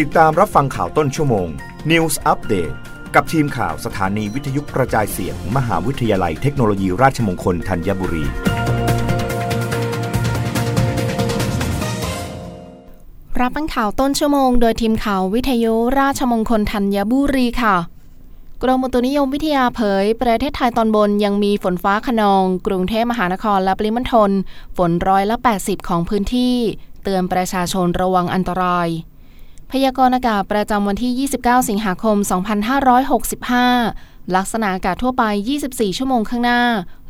ติดตามรับฟังข่าวต้นชั่วโมง News Update กับทีมข่าวสถานีวิทยุกระจายเสียงมมหาวิทยาลัยเทคโนโลยีราชมงคลธัญบุรี รับฟังข่าวต้นชั่วโมง โดยทีมข่าววิทยุราชมงคลธัญบุรีค่ะ กรมอุตุนิยมวิทยาเผย ประเทศไทยตอนบนยังมีฝนฟ้าขนอง กรุงเทพมหานครและปริมณฑลฝนร้อยละ 80 ของพื้นที่ เตือนประชาชนระวังอันตราย พยากรณ์อากาศประจำวันที่ 29 สิงหาคม 2565 ลักษณะอากาศทั่วไป 24 ชั่วโมงข้างหน้า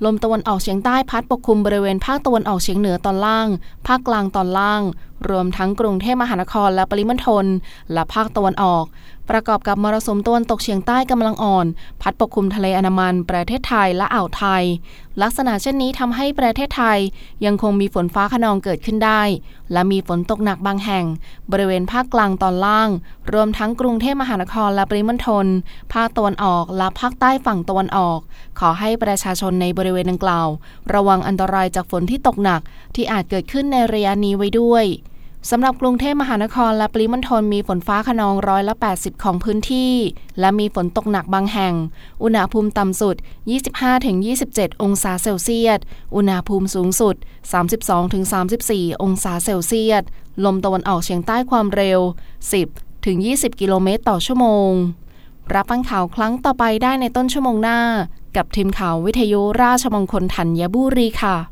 ลมตะวันออกเฉียงใต้พัดปกคลุมบริเวณภาคตะวันออกเฉียงเหนือตอนล่าง ภาคกลางตอนล่าง รวมทั้งกรุงเทพมหานครและปริมณฑลและภาคตะวันออก ประกอบกับมรสุมตะวันตกเฉียงใต้กำลังอ่อน พัดปกคลุมทะเลอันมัน ประเทศไทยและอ่าวไทย ลักษณะเช่นนี้ทำให้ประเทศไทย ยังคงมีฝนฟ้าขนองเกิดขึ้นได้ และมีฝนตกหนักบางแห่ง บริเวณภาคกลางตอนล่าง รวมทั้งกรุงเทพมหานครและปริมณฑลภาคตะวันออกและภาคใต้ฝั่งตะวันออก ขอให้ประชาชนในบริเวณดังกล่าว ระวังอันตรายจากฝนที่ตกหนักที่อาจเกิดขึ้นในระยะนี้ไว้ด้วย สำหรับกรุงเทพมหานครและปริมณฑลมีฝนฟ้าขนองร้อยละ 80 ของพื้นที่ และมีฝนตกหนักบางแห่ง อุณหภูมิต่ำสุด 25-27 องศาเซลเซียส อุณหภูมิสูงสุด 32-34 องศาเซลเซียส ลมตะวันออกเฉียงใต้ความเร็ว 10-20 กิโลเมตรต่อชั่วโมง รับฟังข่าวครั้งต่อไปได้ในต้นชั่วโมงหน้า กับทีมข่าววิทยุราชมงคลธัญบุรีค่ะ